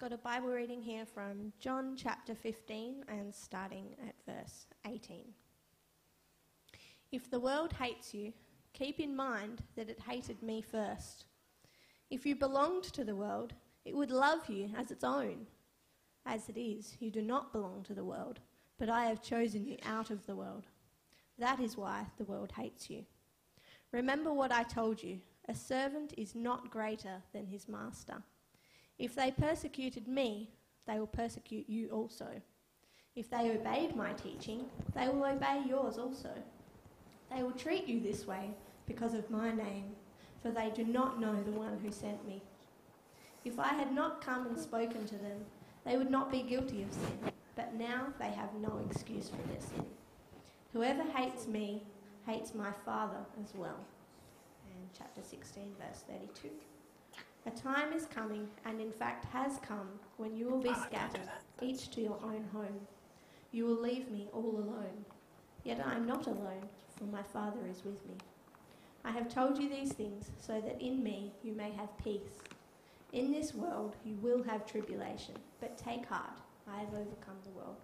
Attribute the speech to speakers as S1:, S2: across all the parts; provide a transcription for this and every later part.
S1: got a Bible reading here from John chapter 15 and starting at verse 18. If the world hates you, keep in mind that it hated me first. If you belonged to the world, it would love you as its own. As it is, you do not belong to the world, but I have chosen you out of the world. That is why the world hates you. Remember what I told you a servant is not greater than his master. If they persecuted me, they will persecute you also. If they obeyed my teaching, they will obey yours also. They will treat you this way because of my name, for they do not know the one who sent me. If I had not come and spoken to them, they would not be guilty of sin, but now they have no excuse for their sin. Whoever hates me hates my Father as well. And chapter 16, verse 32. A time is coming, and in fact has come, when you will be scattered, each to your own home. You will leave me all alone. Yet I am not alone, for my Father is with me. I have told you these things so that in me you may have peace. In this world you will have tribulation, but take heart, I have overcome the world.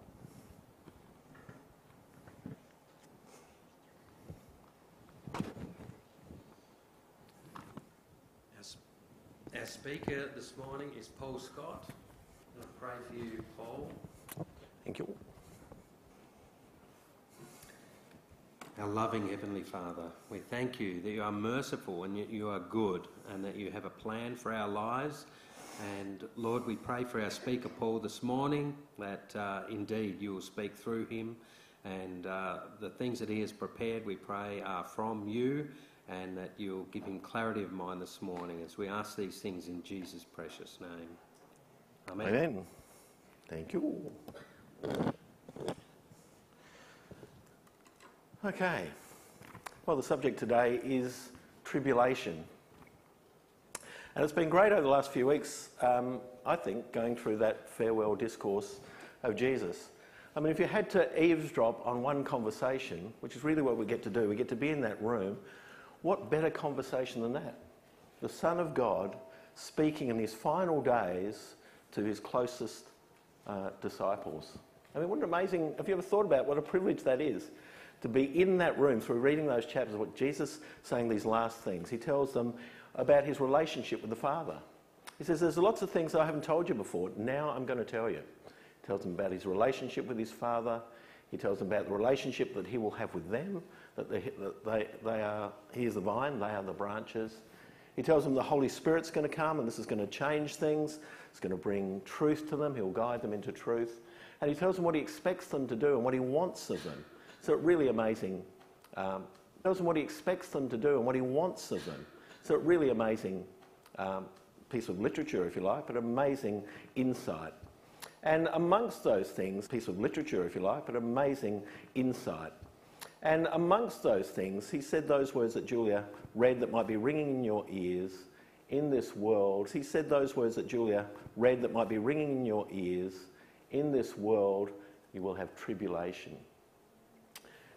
S2: Our speaker this morning is Paul Scott. I pray for you, Paul.
S3: Thank you.
S2: Our loving Heavenly Father, we thank you that you are merciful and that you are good and that you have a plan for our lives. And Lord, we pray for our speaker Paul this morning that uh, indeed you will speak through him and uh, the things that he has prepared, we pray, are from you and that you'll give him clarity of mind this morning as we ask these things in Jesus' precious name. Amen.
S3: Amen. Thank you. Okay. Well, the subject today is tribulation. And it's been great over the last few weeks, um, I think, going through that farewell discourse of Jesus. I mean, if you had to eavesdrop on one conversation, which is really what we get to do, we get to be in that room what better conversation than that? The Son of God speaking in his final days to his closest uh, disciples. I mean, what an amazing, have you ever thought about what a privilege that is? To be in that room through reading those chapters, what Jesus saying these last things. He tells them about his relationship with the Father. He says, There's lots of things I haven't told you before. Now I'm going to tell you. He tells them about his relationship with his Father. He tells them about the relationship that he will have with them, that they, that they, they are, he is the vine, they are the branches. He tells them the Holy Spirit's going to come and this is going to change things. It's going to bring truth to them. He'll guide them into truth. And he tells them what he expects them to do and what he wants of them. So really amazing. Um, he tells them what he expects them to do and what he wants of them. So really amazing um, piece of literature, if you like, but amazing insight. And amongst those things, piece of literature, if you like, but amazing insight. And amongst those things, he said those words that Julia read that might be ringing in your ears in this world. He said those words that Julia read that might be ringing in your ears in this world, you will have tribulation.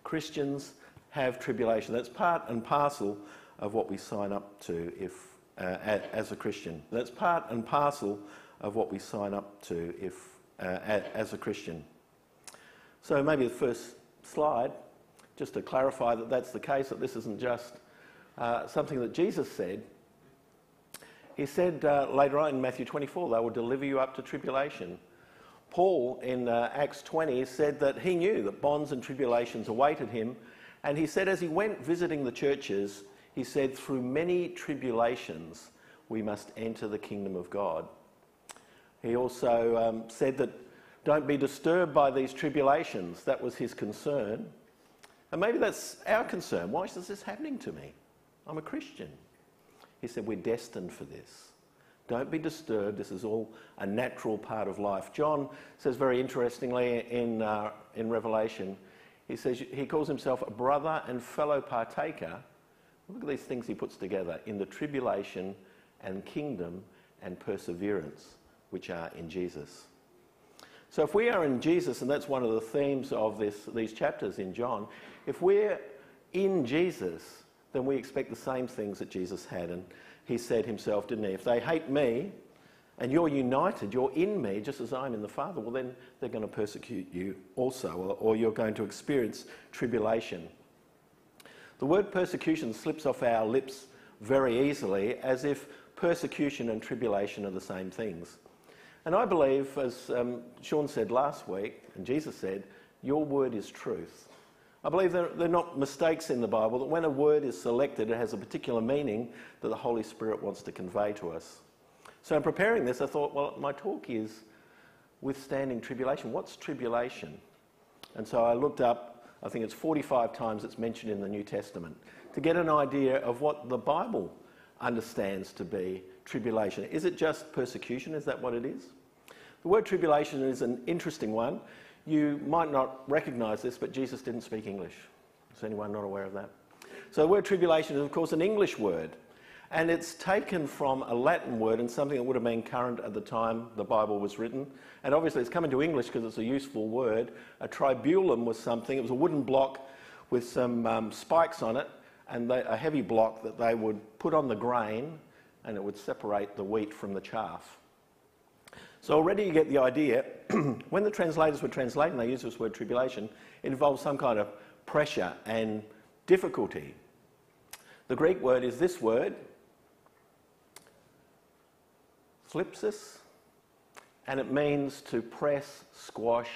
S3: Christians have tribulation. That's part and parcel of what we sign up to if, uh, as a Christian. That's part and parcel of what we sign up to if, uh, as a Christian. So maybe the first slide just to clarify that that's the case, that this isn't just uh, something that Jesus said. He said uh, later on in Matthew 24, they will deliver you up to tribulation. Paul in uh, Acts 20 said that he knew that bonds and tribulations awaited him. And he said, as he went visiting the churches, he said, through many tribulations we must enter the kingdom of God. He also um, said that don't be disturbed by these tribulations. That was his concern. And maybe that's our concern. Why is this happening to me? I'm a Christian. He said, We're destined for this. Don't be disturbed. This is all a natural part of life. John says very interestingly in, uh, in Revelation, he says he calls himself a brother and fellow partaker. Look at these things he puts together in the tribulation and kingdom and perseverance, which are in Jesus. So if we are in Jesus, and that's one of the themes of this, these chapters in John, if we're in Jesus, then we expect the same things that Jesus had. And he said himself, didn't he? If they hate me, and you're united, you're in me just as I'm in the Father, well, then they're going to persecute you also, or, or you're going to experience tribulation. The word persecution slips off our lips very easily as if persecution and tribulation are the same things. And I believe, as um, Sean said last week, and Jesus said, your word is truth. I believe there, are not mistakes in the Bible, that when a word is selected, it has a particular meaning that the Holy Spirit wants to convey to us. So, in preparing this, I thought, well, my talk is withstanding tribulation. What's tribulation? And so I looked up, I think it's 45 times it's mentioned in the New Testament, to get an idea of what the Bible understands to be tribulation. Is it just persecution? Is that what it is? The word tribulation is an interesting one. You might not recognize this, but Jesus didn't speak English. Is anyone not aware of that? So the word tribulation is, of course, an English word. And it's taken from a Latin word and something that would have been current at the time the Bible was written. And obviously, it's come into English because it's a useful word. A tribulum was something, it was a wooden block with some um, spikes on it and they, a heavy block that they would put on the grain and it would separate the wheat from the chaff. So already you get the idea. when the translators were translating, they used this word tribulation. It involves some kind of pressure and difficulty. The Greek word is this word, thlipsis, and it means to press, squash,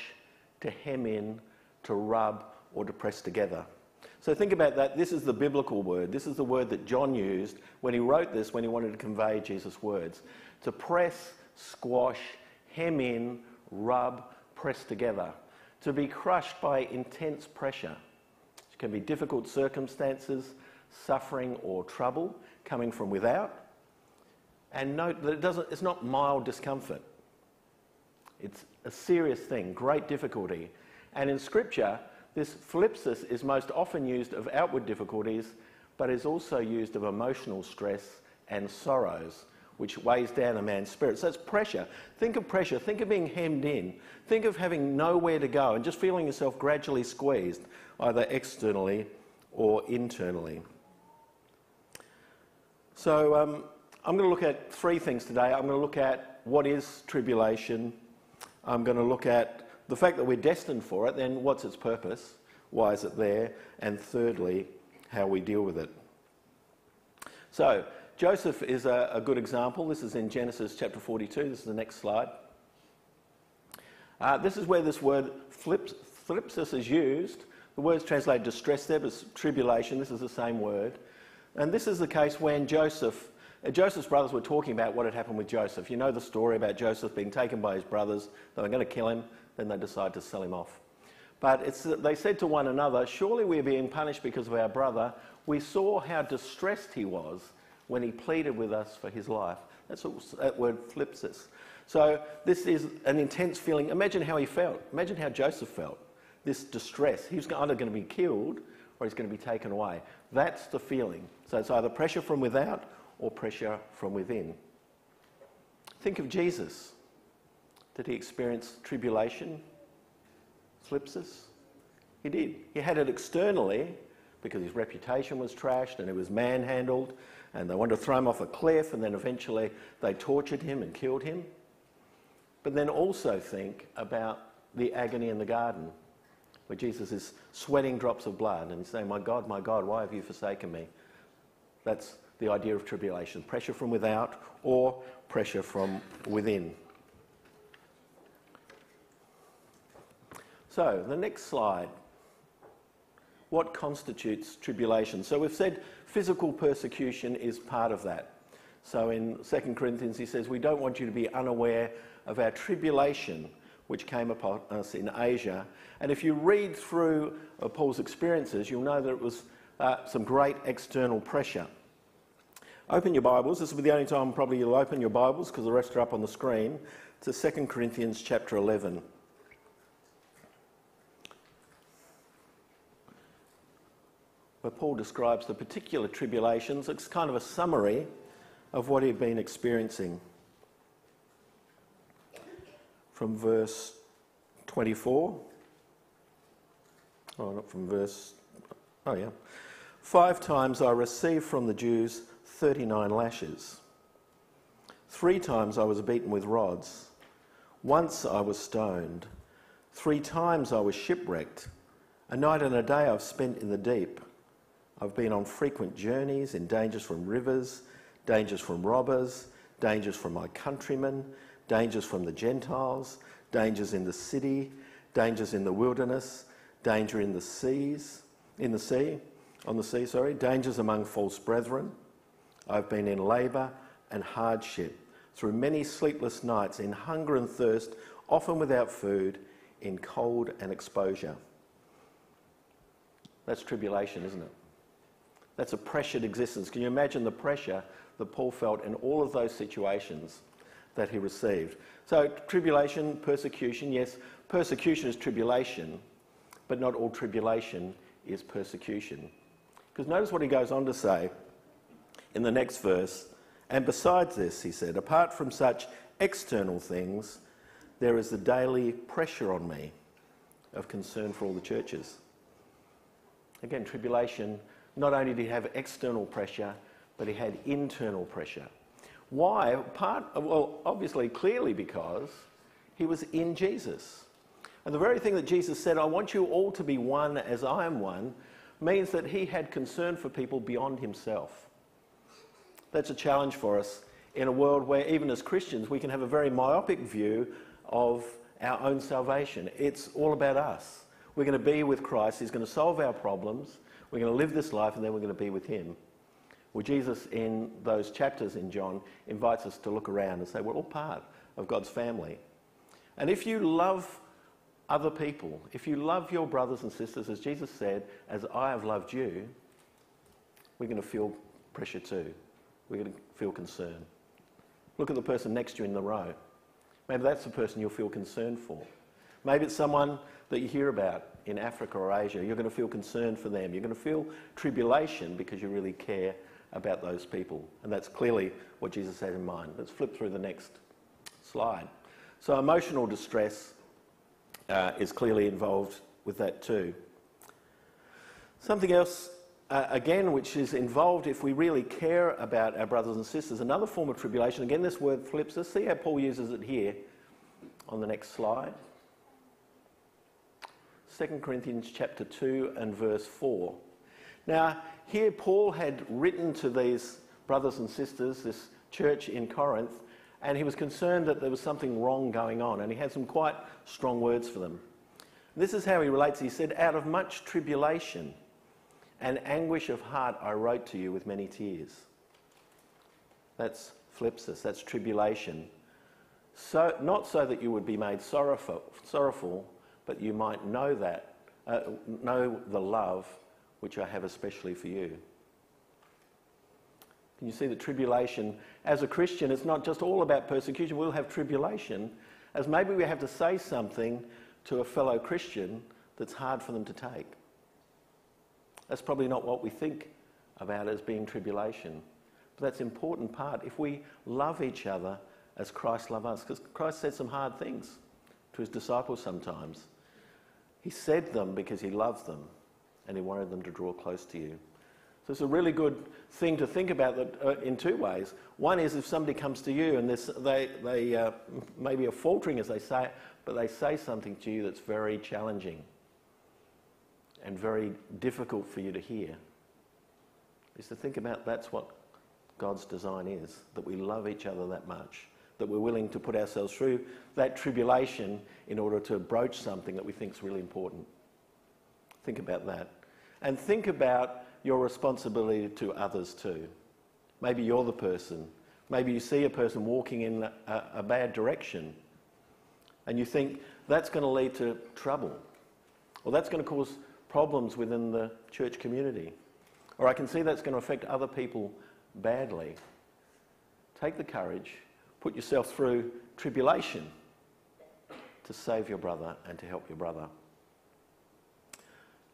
S3: to hem in, to rub, or to press together. So think about that. This is the biblical word. This is the word that John used when he wrote this, when he wanted to convey Jesus' words. To press, squash, hem in, rub, press together. To be crushed by intense pressure. It can be difficult circumstances, suffering, or trouble coming from without and note that it doesn't, it's not mild discomfort. It's a serious thing, great difficulty. And in Scripture, this thlipsis is most often used of outward difficulties, but is also used of emotional stress and sorrows, which weighs down a man's spirit. So it's pressure. Think of pressure. Think of being hemmed in. Think of having nowhere to go and just feeling yourself gradually squeezed, either externally or internally. So, um, I'm going to look at three things today. I'm going to look at what is tribulation. I'm going to look at the fact that we're destined for it, then what's its purpose? Why is it there? And thirdly, how we deal with it. So, Joseph is a, a good example. This is in Genesis chapter 42. This is the next slide. Uh, this is where this word thlipsis, is used. The word's translated distress there, but tribulation. This is the same word. And this is the case when Joseph uh, Joseph's brothers were talking about what had happened with Joseph. You know the story about Joseph being taken by his brothers. They were going to kill him, then they decide to sell him off. But they said to one another, Surely we're being punished because of our brother. We saw how distressed he was when he pleaded with us for his life. That's what that word thlipsis. So this is an intense feeling. Imagine how he felt. Imagine how Joseph felt. This distress. He's either going to be killed or he's going to be taken away. That's the feeling. So it's either pressure from without or pressure from within. Think of Jesus. Did he experience tribulation, thlipsis? He did. He had it externally because his reputation was trashed and he was manhandled and they wanted to throw him off a cliff and then eventually they tortured him and killed him. But then also think about the agony in the garden where Jesus is sweating drops of blood and he's saying, My God, my God, why have you forsaken me? That's the idea of tribulation pressure from without or pressure from within. So, the next slide. What constitutes tribulation? So, we've said physical persecution is part of that. So, in 2 Corinthians, he says, We don't want you to be unaware of our tribulation which came upon us in Asia. And if you read through uh, Paul's experiences, you'll know that it was uh, some great external pressure. Open your Bibles. This will be the only time probably you'll open your Bibles because the rest are up on the screen to 2 Corinthians chapter 11. Where Paul describes the particular tribulations. It's kind of a summary of what he'd been experiencing. From verse 24. Oh, not from verse. Oh, yeah. Five times I received from the Jews 39 lashes. Three times I was beaten with rods. Once I was stoned. Three times I was shipwrecked. A night and a day I've spent in the deep. I've been on frequent journeys in dangers from rivers, dangers from robbers, dangers from my countrymen, dangers from the Gentiles, dangers in the city, dangers in the wilderness, danger in the seas, in the sea, on the sea, sorry, dangers among false brethren. I've been in labour and hardship, through many sleepless nights, in hunger and thirst, often without food, in cold and exposure. That's tribulation, isn't it? That's a pressured existence. Can you imagine the pressure that Paul felt in all of those situations that he received? So, tribulation, persecution, yes, persecution is tribulation, but not all tribulation is persecution. Because notice what he goes on to say in the next verse. And besides this, he said, apart from such external things, there is the daily pressure on me of concern for all the churches. Again, tribulation, not only did he have external pressure, but he had internal pressure. Why? Part, well, obviously, clearly because he was in Jesus. And the very thing that Jesus said, I want you all to be one as I am one, means that he had concern for people beyond himself. That's a challenge for us in a world where, even as Christians, we can have a very myopic view of our own salvation. It's all about us. We're going to be with Christ, He's going to solve our problems, we're going to live this life, and then we're going to be with Him. Well, Jesus, in those chapters in John, invites us to look around and say, we're all part of God's family. And if you love other people, if you love your brothers and sisters, as Jesus said, as I have loved you, we're going to feel pressure too. We're going to feel concern. Look at the person next to you in the row. Maybe that's the person you'll feel concerned for. Maybe it's someone that you hear about in Africa or Asia. You're going to feel concern for them. You're going to feel tribulation because you really care about those people. And that's clearly what Jesus had in mind. Let's flip through the next slide. So, emotional distress uh, is clearly involved with that too. Something else, uh, again, which is involved if we really care about our brothers and sisters, another form of tribulation. Again, this word thlipsis. Let's see how Paul uses it here on the next slide. 2 Corinthians chapter 2 and verse 4. Now, here Paul had written to these brothers and sisters, this church in Corinth, and he was concerned that there was something wrong going on, and he had some quite strong words for them. This is how he relates. He said, Out of much tribulation and anguish of heart, I wrote to you with many tears. That's thlipsis, that's tribulation. So, not so that you would be made sorrowful, sorrowful but you might know that, uh, know the love which I have especially for you. Can you see the tribulation, as a Christian, it's not just all about persecution. We'll have tribulation, as maybe we have to say something to a fellow Christian that's hard for them to take. That's probably not what we think about as being tribulation. But that's an important part. If we love each other as Christ loved us, because Christ said some hard things to his disciples sometimes. He said them because he loved them and he wanted them to draw close to you. So it's a really good thing to think about that, uh, in two ways. One is if somebody comes to you and they, they uh, maybe are faltering as they say it, but they say something to you that's very challenging and very difficult for you to hear, is to think about that's what God's design is, that we love each other that much that we're willing to put ourselves through that tribulation in order to broach something that we think is really important. Think about that. And think about your responsibility to others too. Maybe you're the person. Maybe you see a person walking in a, a bad direction and you think that's going to lead to trouble or that's going to cause problems within the church community. Or I can see that's going to affect other people badly. Take the courage put yourself through tribulation to save your brother and to help your brother.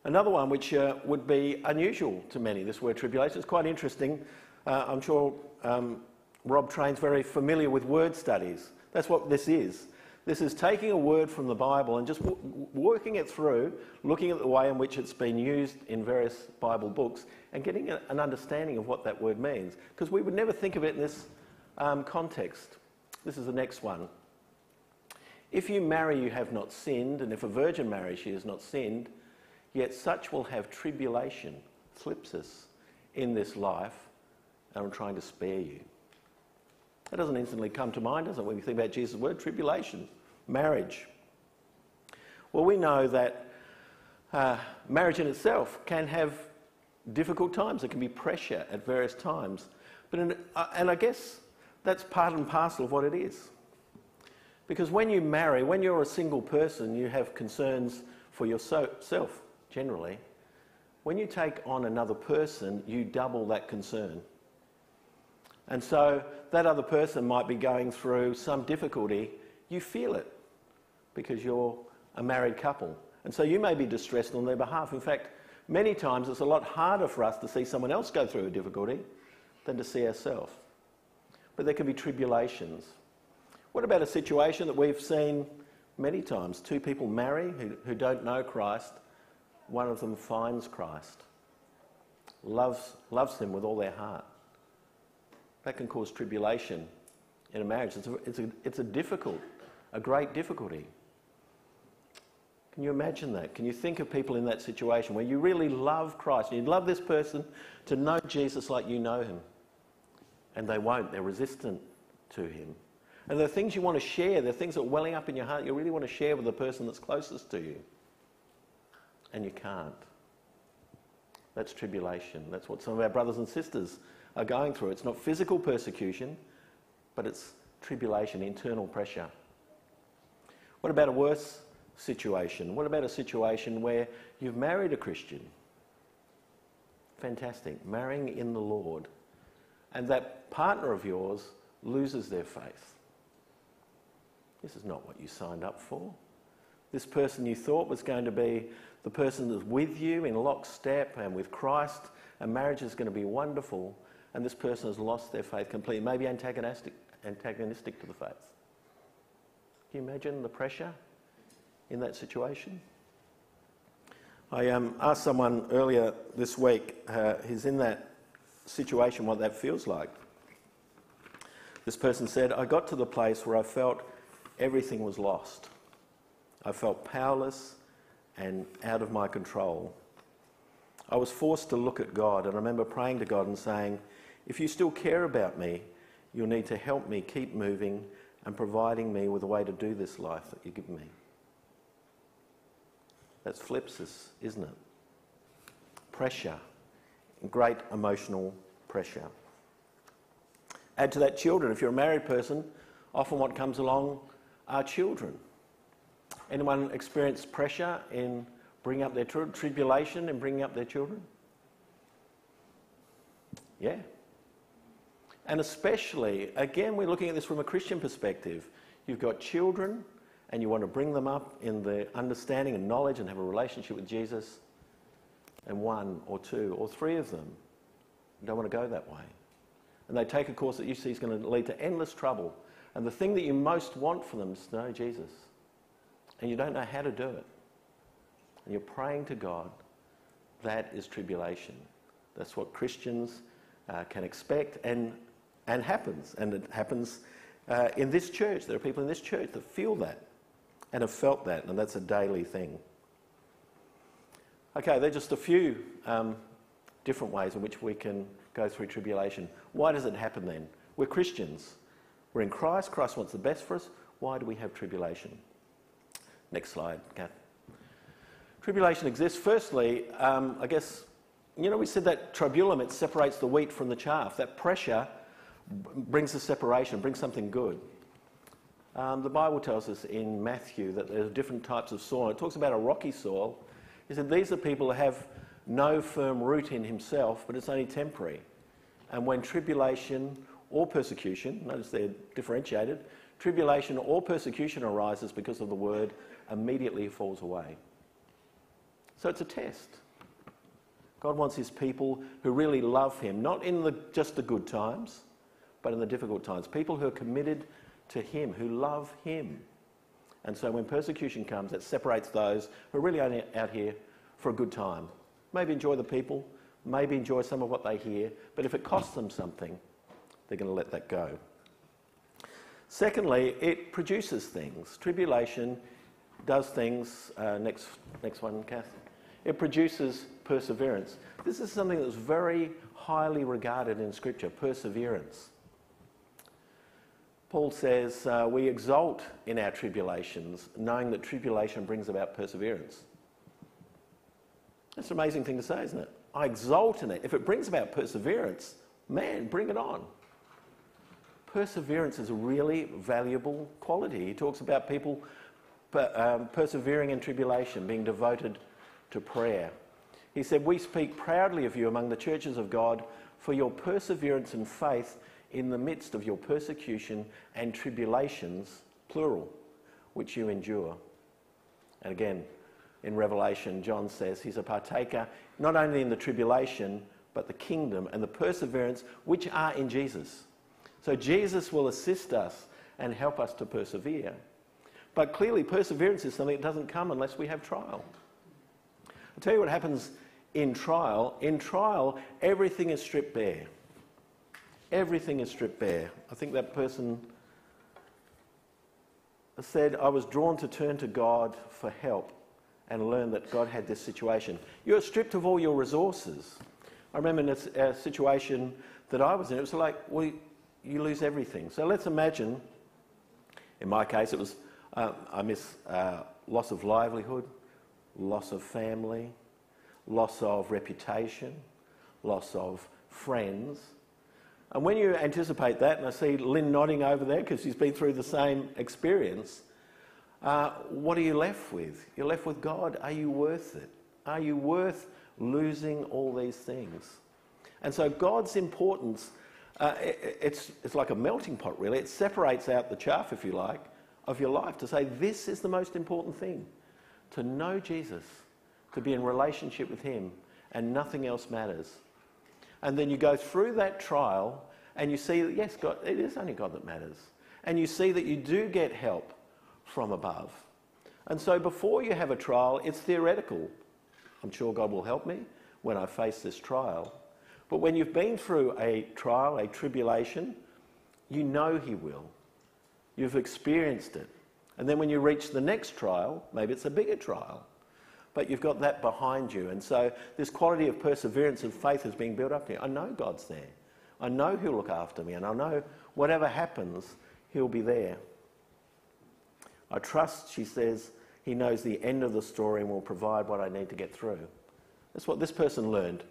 S3: Another one which uh, would be unusual to many, this word tribulation, is quite interesting. Uh, I'm sure um, Rob Train's very familiar with word studies. That's what this is. This is taking a word from the Bible and just w- working it through, looking at the way in which it's been used in various Bible books, and getting a, an understanding of what that word means. Because we would never think of it in this um, context. This is the next one. If you marry, you have not sinned, and if a virgin marries, she has not sinned, yet such will have tribulation, thlipsis, in this life, and I'm trying to spare you. That doesn't instantly come to mind, does it, when you think about Jesus' word? Tribulation, marriage. Well, we know that uh, marriage in itself can have difficult times. There can be pressure at various times. But in, uh, and I guess that's part and parcel of what it is. Because when you marry, when you're a single person, you have concerns for yourself, generally. When you take on another person, you double that concern. And so that other person might be going through some difficulty. You feel it because you're a married couple. And so you may be distressed on their behalf. In fact, many times it's a lot harder for us to see someone else go through a difficulty than to see ourselves. But there can be tribulations. What about a situation that we've seen many times? Two people marry who, who don't know Christ, one of them finds Christ, loves, loves him with all their heart. That can cause tribulation in a marriage. It's a, it's a, it's a difficult, a great difficulty. Can you imagine that? Can you think of people in that situation where you really love Christ and you love this person to know Jesus like you know him? And they won't, they're resistant to him. And are things you want to share, are things that are welling up in your heart you really want to share with the person that's closest to you. And you can't. That's tribulation. That's what some of our brothers and sisters are going through. It's not physical persecution, but it's tribulation, internal pressure. What about a worse situation? What about a situation where you've married a Christian? Fantastic. Marrying in the Lord. And that partner of yours loses their faith. This is not what you signed up for. This person you thought was going to be the person that's with you in lockstep and with Christ, and marriage is going to be wonderful, and this person has lost their faith completely, maybe antagonistic, antagonistic to the faith. Can you imagine the pressure in that situation? I um, asked someone earlier this week uh, who's in that situation what that feels like. This person said, I got to the place where I felt everything was lost. I felt powerless and out of my control. I was forced to look at God, and I remember praying to God and saying, If you still care about me, you'll need to help me keep moving and providing me with a way to do this life that you give me. That's thlipsis, isn't it? Pressure, great emotional pressure. Add to that children. If you're a married person, often what comes along are children. Anyone experience pressure in bringing up their tribulation in bringing up their children? Yeah. And especially, again, we're looking at this from a Christian perspective. You've got children and you want to bring them up in the understanding and knowledge and have a relationship with Jesus, and one or two or three of them don't want to go that way. And they take a course that you see is going to lead to endless trouble and the thing that you most want for them is to know Jesus. And you don't know how to do it. And you're praying to God. That is tribulation. That's what Christians uh, can expect and, and happens. And it happens uh, in this church. There are people in this church that feel that and have felt that, and that's a daily thing. Okay, there are just a few um, different ways in which we can go through tribulation. Why does it happen then? We're Christians. We're in Christ. Christ wants the best for us. Why do we have tribulation? Next slide, Kath. Tribulation exists. Firstly, um, I guess, you know, we said that tribulum, it separates the wheat from the chaff. That pressure brings the separation, brings something good. Um, the Bible tells us in Matthew that there are different types of soil. It talks about a rocky soil. He said these are people who have no firm root in himself, but it's only temporary. And when tribulation or persecution, notice they're differentiated, tribulation or persecution arises because of the word, immediately falls away. So it's a test. God wants his people who really love him, not in the, just the good times, but in the difficult times. People who are committed to him, who love him. And so when persecution comes, it separates those who are really only out here for a good time. Maybe enjoy the people, maybe enjoy some of what they hear, but if it costs them something, they're going to let that go. Secondly, it produces things. Tribulation does things. Uh, next, next one, Kath. It produces perseverance. This is something that's very highly regarded in Scripture perseverance. Paul says, uh, We exult in our tribulations, knowing that tribulation brings about perseverance. That's an amazing thing to say, isn't it? I exult in it. If it brings about perseverance, man, bring it on. Perseverance is a really valuable quality. He talks about people um, persevering in tribulation, being devoted to prayer. He said, We speak proudly of you among the churches of God for your perseverance and faith in the midst of your persecution and tribulations, plural, which you endure. And again, in Revelation, John says he's a partaker not only in the tribulation, but the kingdom and the perseverance which are in Jesus. So Jesus will assist us and help us to persevere. But clearly, perseverance is something that doesn't come unless we have trial. I'll tell you what happens in trial. In trial, everything is stripped bare. Everything is stripped bare. I think that person said, I was drawn to turn to God for help and learn that God had this situation. You're stripped of all your resources. I remember in a, a situation that I was in, it was like, well, you lose everything. So let's imagine, in my case, it was uh, I miss uh, loss of livelihood, loss of family, loss of reputation, loss of friends. And when you anticipate that, and I see Lynn nodding over there because she's been through the same experience, uh, what are you left with? You're left with God. Are you worth it? Are you worth losing all these things? And so God's importance, uh, it, it's, it's like a melting pot, really. It separates out the chaff, if you like, of your life to say, this is the most important thing to know Jesus, to be in relationship with Him, and nothing else matters. And then you go through that trial and you see that, yes, God, it is only God that matters. And you see that you do get help from above. And so before you have a trial, it's theoretical. I'm sure God will help me when I face this trial. But when you've been through a trial, a tribulation, you know He will. You've experienced it. And then when you reach the next trial, maybe it's a bigger trial, but you've got that behind you. And so this quality of perseverance and faith is being built up here. I know God's there. I know He'll look after me, and I know whatever happens, He'll be there. I trust, she says, He knows the end of the story and will provide what I need to get through. That's what this person learned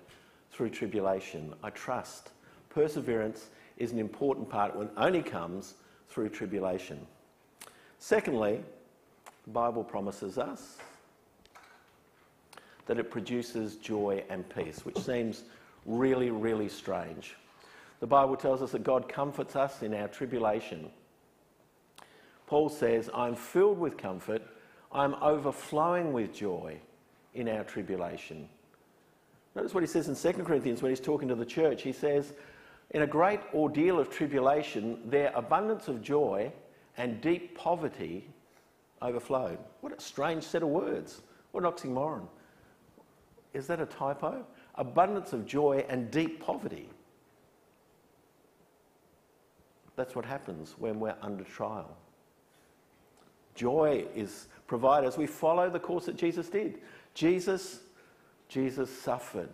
S3: through tribulation. I trust. Perseverance is an important part when only comes through tribulation. Secondly, the Bible promises us that it produces joy and peace, which seems really, really strange. The Bible tells us that God comforts us in our tribulation. Paul says, I'm filled with comfort, I'm overflowing with joy in our tribulation. Notice what he says in 2 Corinthians when he's talking to the church. He says, in a great ordeal of tribulation, their abundance of joy and deep poverty overflowed. What a strange set of words. What an oxymoron. Is that a typo? Abundance of joy and deep poverty. That's what happens when we're under trial. Joy is provided as we follow the course that Jesus did. Jesus, Jesus suffered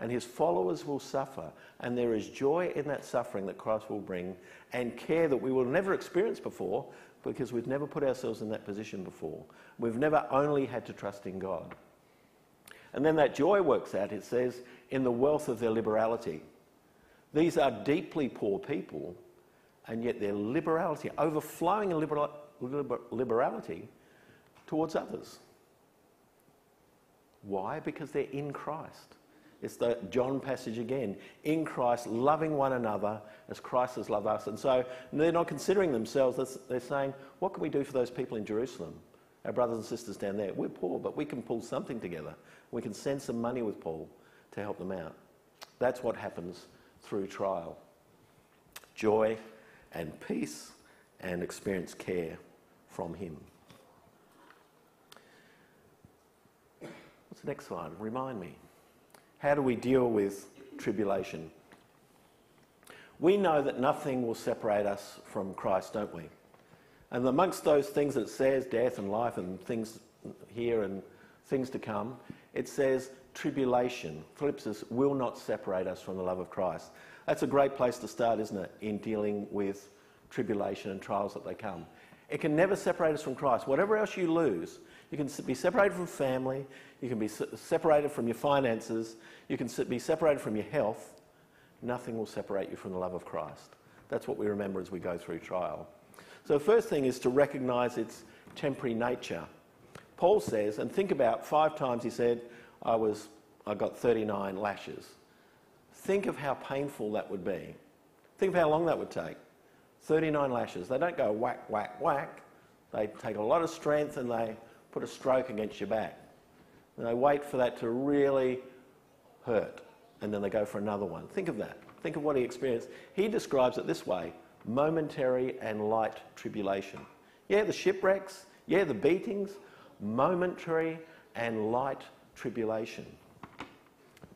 S3: and his followers will suffer. And there is joy in that suffering that Christ will bring and care that we will never experience before because we've never put ourselves in that position before. We've never only had to trust in God. And then that joy works out, it says, in the wealth of their liberality. These are deeply poor people, and yet their liberality, overflowing liber- liber- liberality towards others. Why? Because they're in Christ. It's the John passage again. In Christ, loving one another as Christ has loved us. And so they're not considering themselves, they're saying, what can we do for those people in Jerusalem? Our brothers and sisters down there. We're poor, but we can pull something together. We can send some money with Paul to help them out. That's what happens through trial joy and peace and experience care from Him. What's the next slide? Remind me. How do we deal with tribulation? We know that nothing will separate us from Christ, don't we? And amongst those things that it says, death and life and things here and things to come, it says tribulation. Philippians will not separate us from the love of Christ. That's a great place to start, isn't it, in dealing with tribulation and trials that they come. It can never separate us from Christ. Whatever else you lose, you can be separated from family, you can be separated from your finances, you can be separated from your health. Nothing will separate you from the love of Christ. That's what we remember as we go through trial. So, the first thing is to recognize its temporary nature. Paul says, and think about five times he said, I, was, I got 39 lashes. Think of how painful that would be. Think of how long that would take. 39 lashes. They don't go whack, whack, whack. They take a lot of strength and they put a stroke against your back. And they wait for that to really hurt. And then they go for another one. Think of that. Think of what he experienced. He describes it this way momentary and light tribulation. Yeah, the shipwrecks. Yeah, the beatings. Momentary and light tribulation.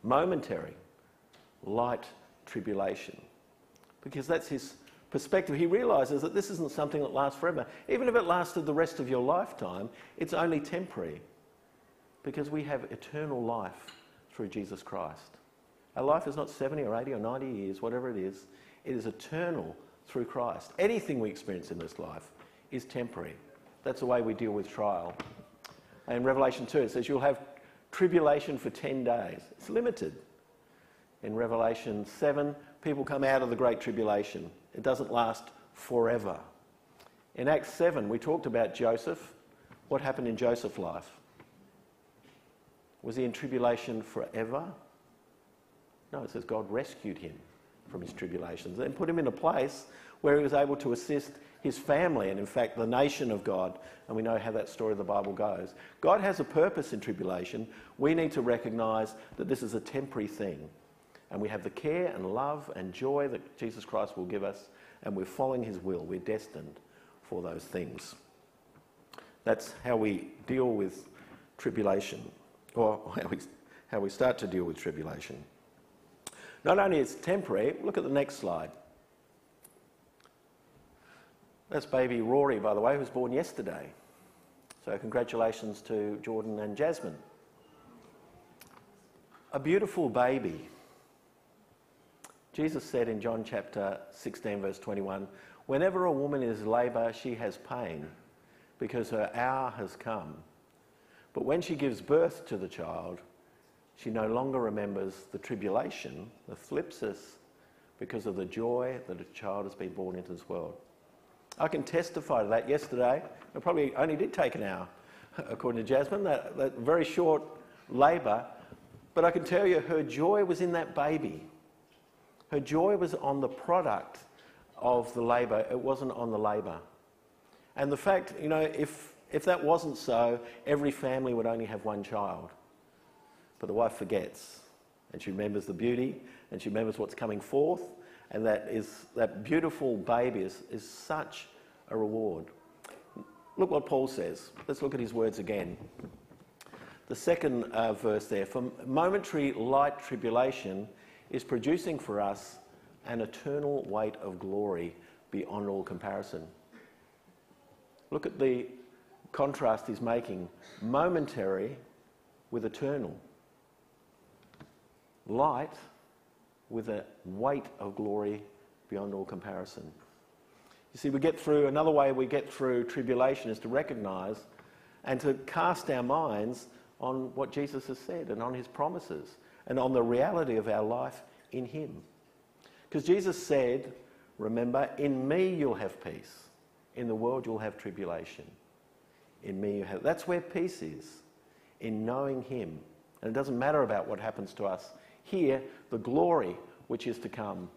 S3: Momentary, light tribulation. Because that's his perspective, he realizes that this isn't something that lasts forever. Even if it lasted the rest of your lifetime, it's only temporary because we have eternal life through Jesus Christ. Our life is not 70 or 80 or 90 years, whatever it is, it is eternal through Christ. Anything we experience in this life is temporary. That's the way we deal with trial. In Revelation 2, it says you'll have tribulation for 10 days. It's limited. In Revelation 7, people come out of the Great Tribulation. It doesn't last forever. In Acts 7, we talked about Joseph. What happened in Joseph's life? Was he in tribulation forever? No, it says God rescued him from his tribulations and put him in a place where he was able to assist his family and, in fact, the nation of God. And we know how that story of the Bible goes. God has a purpose in tribulation. We need to recognize that this is a temporary thing. And we have the care and love and joy that Jesus Christ will give us, and we're following his will. We're destined for those things. That's how we deal with tribulation, or how we, how we start to deal with tribulation. Not only is it temporary, look at the next slide. That's baby Rory, by the way, who was born yesterday. So, congratulations to Jordan and Jasmine. A beautiful baby. Jesus said in John chapter 16, verse 21 Whenever a woman is labour, she has pain because her hour has come. But when she gives birth to the child, she no longer remembers the tribulation, the thlipsis, because of the joy that a child has been born into this world. I can testify to that yesterday. It probably only did take an hour, according to Jasmine, that, that very short labour. But I can tell you, her joy was in that baby. Her joy was on the product of the labour, it wasn't on the labour. And the fact, you know, if, if that wasn't so, every family would only have one child. But the wife forgets, and she remembers the beauty, and she remembers what's coming forth, and that, is, that beautiful baby is, is such a reward. Look what Paul says. Let's look at his words again. The second uh, verse there for momentary light tribulation is producing for us an eternal weight of glory beyond all comparison. Look at the contrast he's making momentary with eternal, light with a weight of glory beyond all comparison. You see, we get through, another way we get through tribulation is to recognize and to cast our minds on what Jesus has said and on his promises and on the reality of our life in Him. Because Jesus said, remember, in me you'll have peace. In the world you'll have tribulation. In me you have. That's where peace is, in knowing Him. And it doesn't matter about what happens to us. Here, the glory which is to come.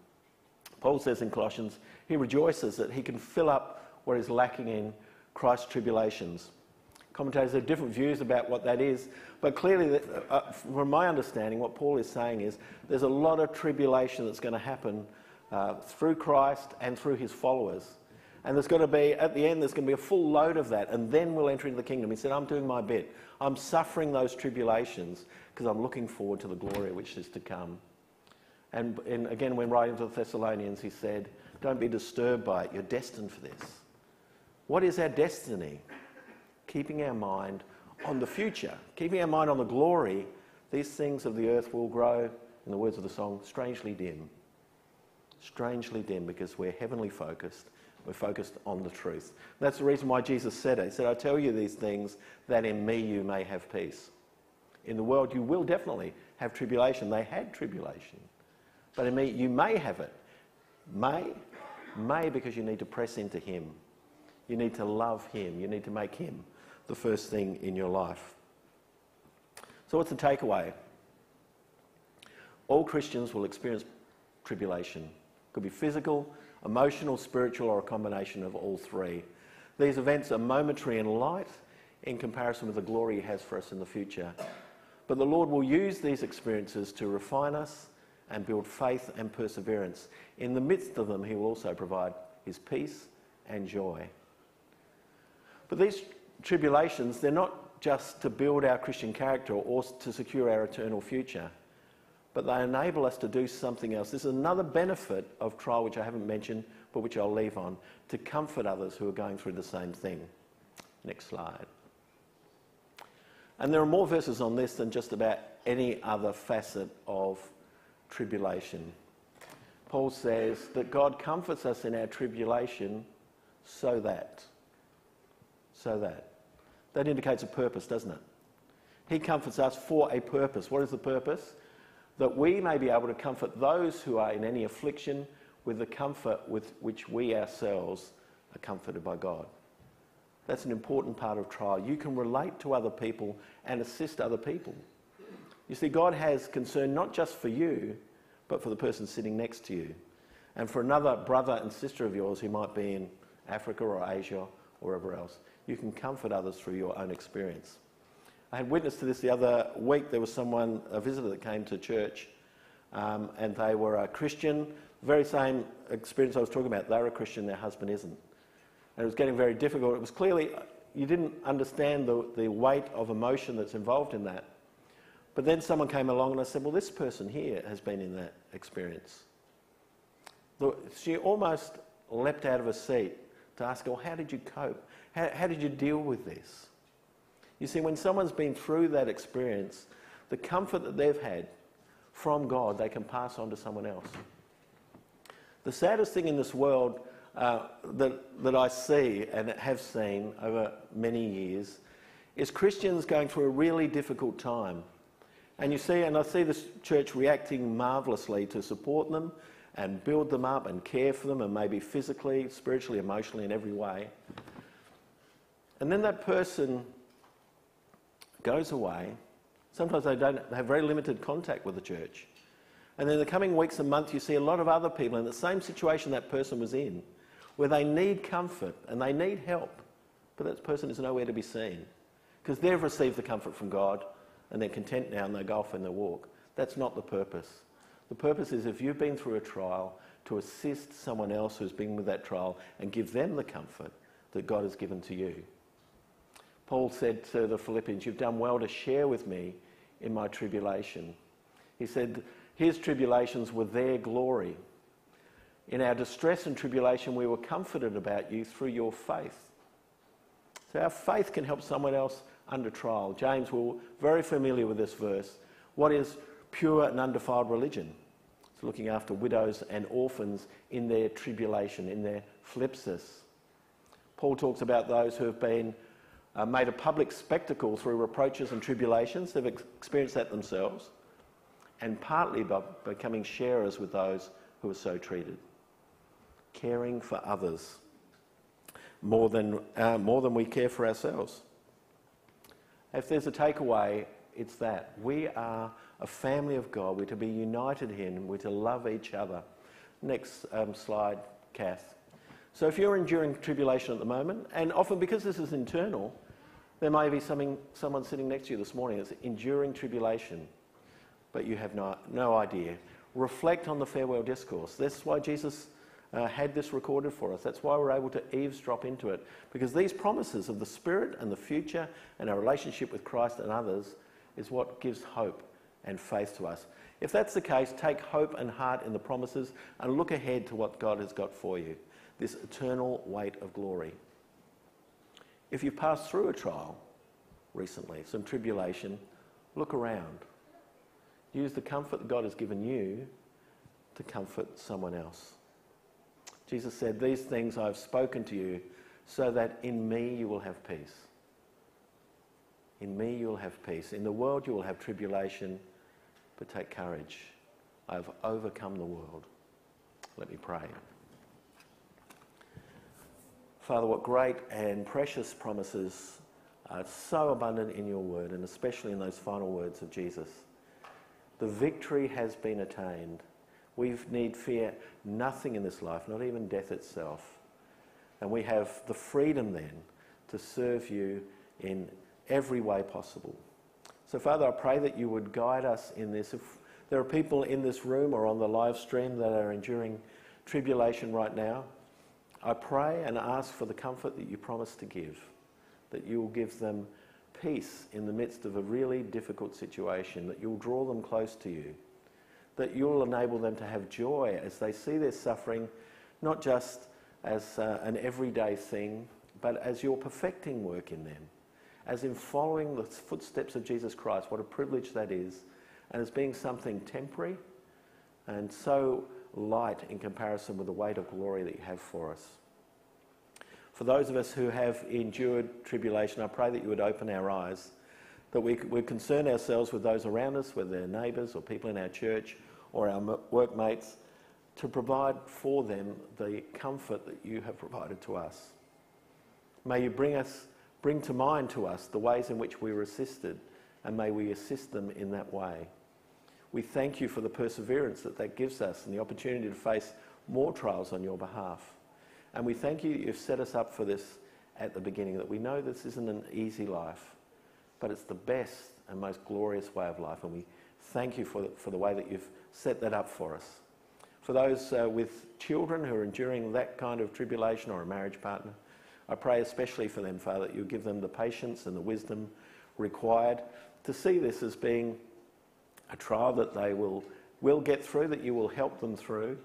S3: Paul says in Colossians, he rejoices that he can fill up what is lacking in Christ's tribulations Commentators have different views about what that is, but clearly, uh, from my understanding, what Paul is saying is there's a lot of tribulation that's going to happen uh, through Christ and through his followers. And there's going to be, at the end, there's going to be a full load of that, and then we'll enter into the kingdom. He said, I'm doing my bit. I'm suffering those tribulations because I'm looking forward to the glory which is to come. And, and again, when writing to the Thessalonians, he said, Don't be disturbed by it. You're destined for this. What is our destiny? Keeping our mind on the future, keeping our mind on the glory, these things of the earth will grow, in the words of the song, strangely dim. Strangely dim because we're heavenly focused. We're focused on the truth. That's the reason why Jesus said it. He said, I tell you these things that in me you may have peace. In the world you will definitely have tribulation. They had tribulation. But in me you may have it. May, may because you need to press into Him. You need to love Him. You need to make Him the first thing in your life. So, what's the takeaway? All Christians will experience tribulation. Could be physical, emotional, spiritual, or a combination of all three. These events are momentary and light in comparison with the glory He has for us in the future. But the Lord will use these experiences to refine us and build faith and perseverance. In the midst of them, He will also provide His peace and joy. But these tribulations, they're not just to build our Christian character or to secure our eternal future, but they enable us to do something else. This is another benefit of trial, which I haven't mentioned, but which I'll leave on, to comfort others who are going through the same thing. Next slide. And there are more verses on this than just about any other facet of tribulation. Paul says that God comforts us in our tribulation so that. So that. That indicates a purpose, doesn't it? He comforts us for a purpose. What is the purpose? That we may be able to comfort those who are in any affliction with the comfort with which we ourselves are comforted by God. That's an important part of trial. You can relate to other people and assist other people. You see, God has concern not just for you, but for the person sitting next to you. And for another brother and sister of yours who might be in Africa or Asia or wherever else. You can comfort others through your own experience. I had witness to this the other week. There was someone, a visitor that came to church, um, and they were a Christian. Very same experience I was talking about. They're a Christian, their husband isn't. And it was getting very difficult. It was clearly, you didn't understand the, the weight of emotion that's involved in that. But then someone came along and I said, Well, this person here has been in that experience. She almost leapt out of her seat to ask Well, how did you cope? How, how did you deal with this? You see, when someone's been through that experience, the comfort that they've had from God, they can pass on to someone else. The saddest thing in this world uh, that, that I see and have seen over many years is Christians going through a really difficult time. And you see, and I see this church reacting marvellously to support them and build them up and care for them, and maybe physically, spiritually, emotionally, in every way. And then that person goes away. Sometimes they don't have very limited contact with the church. And then in the coming weeks and months, you see a lot of other people in the same situation that person was in, where they need comfort and they need help, but that person is nowhere to be seen because they've received the comfort from God and they're content now and they go off and they walk. That's not the purpose. The purpose is if you've been through a trial, to assist someone else who's been with that trial and give them the comfort that God has given to you. Paul said to the Philippians, You've done well to share with me in my tribulation. He said, His tribulations were their glory. In our distress and tribulation, we were comforted about you through your faith. So our faith can help someone else under trial. James, we're very familiar with this verse. What is pure and undefiled religion? It's looking after widows and orphans in their tribulation, in their thlipsis. Paul talks about those who have been uh, made a public spectacle through reproaches and tribulations. They've ex- experienced that themselves, and partly by becoming sharers with those who are so treated. Caring for others more than, uh, more than we care for ourselves. If there's a takeaway, it's that. We are a family of God. We're to be united in We're to love each other. Next um, slide, Kath. So if you're enduring tribulation at the moment, and often because this is internal, there may be something, someone sitting next to you this morning that's enduring tribulation, but you have no, no idea. Reflect on the farewell discourse. That's why Jesus uh, had this recorded for us. That's why we're able to eavesdrop into it. Because these promises of the Spirit and the future and our relationship with Christ and others is what gives hope and faith to us. If that's the case, take hope and heart in the promises and look ahead to what God has got for you this eternal weight of glory. If you've passed through a trial recently, some tribulation, look around. Use the comfort that God has given you to comfort someone else. Jesus said, These things I have spoken to you so that in me you will have peace. In me you will have peace. In the world you will have tribulation, but take courage. I have overcome the world. Let me pray. Father, what great and precious promises are so abundant in your word, and especially in those final words of Jesus. The victory has been attained. We need fear nothing in this life, not even death itself. And we have the freedom then to serve you in every way possible. So, Father, I pray that you would guide us in this. If there are people in this room or on the live stream that are enduring tribulation right now, I pray and ask for the comfort that you promise to give, that you will give them peace in the midst of a really difficult situation, that you'll draw them close to you, that you'll enable them to have joy as they see their suffering, not just as uh, an everyday thing, but as your perfecting work in them, as in following the footsteps of Jesus Christ. What a privilege that is, and as being something temporary and so light in comparison with the weight of glory that you have for us. For those of us who have endured tribulation, I pray that you would open our eyes, that we would concern ourselves with those around us, whether they're neighbours or people in our church or our workmates, to provide for them the comfort that you have provided to us. May you bring us, bring to mind to us the ways in which we were assisted, and may we assist them in that way. We thank you for the perseverance that that gives us and the opportunity to face more trials on your behalf. And we thank you that you've set us up for this at the beginning, that we know this isn't an easy life, but it's the best and most glorious way of life. And we thank you for the, for the way that you've set that up for us. For those uh, with children who are enduring that kind of tribulation or a marriage partner, I pray especially for them, Father, that you give them the patience and the wisdom required to see this as being a trial that they will, will get through, that you will help them through.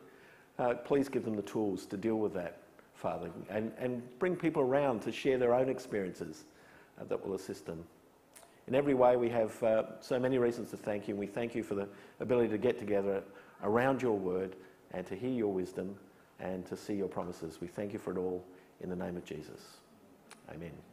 S3: Uh, please give them the tools to deal with that Father, and, and bring people around to share their own experiences uh, that will assist them. In every way, we have uh, so many reasons to thank you, and we thank you for the ability to get together around your word and to hear your wisdom and to see your promises. We thank you for it all in the name of Jesus. Amen.